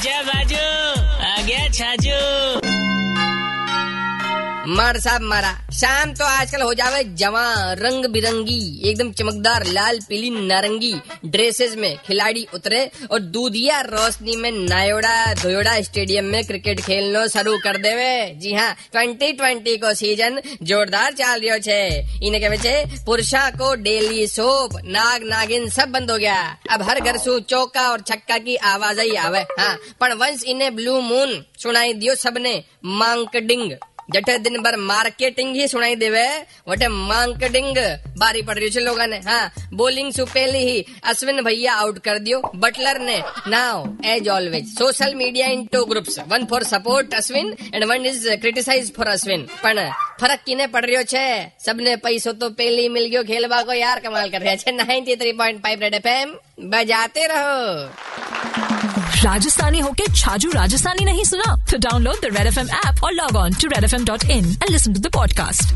आजा बाजू आ गया छाजू मार साहब मारा। शाम तो आजकल हो जावे जवा रंग बिरंगी, एकदम चमकदार, लाल, पीली, नारंगी ड्रेसेस में खिलाड़ी उतरे और दूधिया रोशनी में नायोड़ा धोयोड़ा स्टेडियम में क्रिकेट खेलनो शुरू कर देवे। जी हाँ ट्वेंटी ट्वेंटी को सीज़न जोरदार चाल रियो छे। इनके वजह पुरुषा को डेली सोप, नाग, नागिन सब बंद हो गया। अब हर घर सु चौका और छक्का की आवाज़ ही आवे। हाँ पर वंश इन्हें ब्लू मून सुनाई दियो सबने, मांकडिंग। जठे दिन भर मार्केटिंग ही सुनाई देवे, वटे मार्केटिंग बारी पड़ रही लोगों ने। हाँ बोलिंग से पहले ही, अश्विन भैया आउट कर दियो बटलर ने। Now as always social media in two groups one for support Ashwin and one is criticise for Ashwin पण फरक किने पड़ रही छे? सबने पैसो तो पहले ही मिल गयो खेलवा को यार, कमाल कर रहे छे। 93.5 रेड एफएम बजाते रहो। राजस्थानी होके छाजू राजस्थानी नहीं सुना? तो download the Red F M app और log on to Red F M dot in and listen to the podcast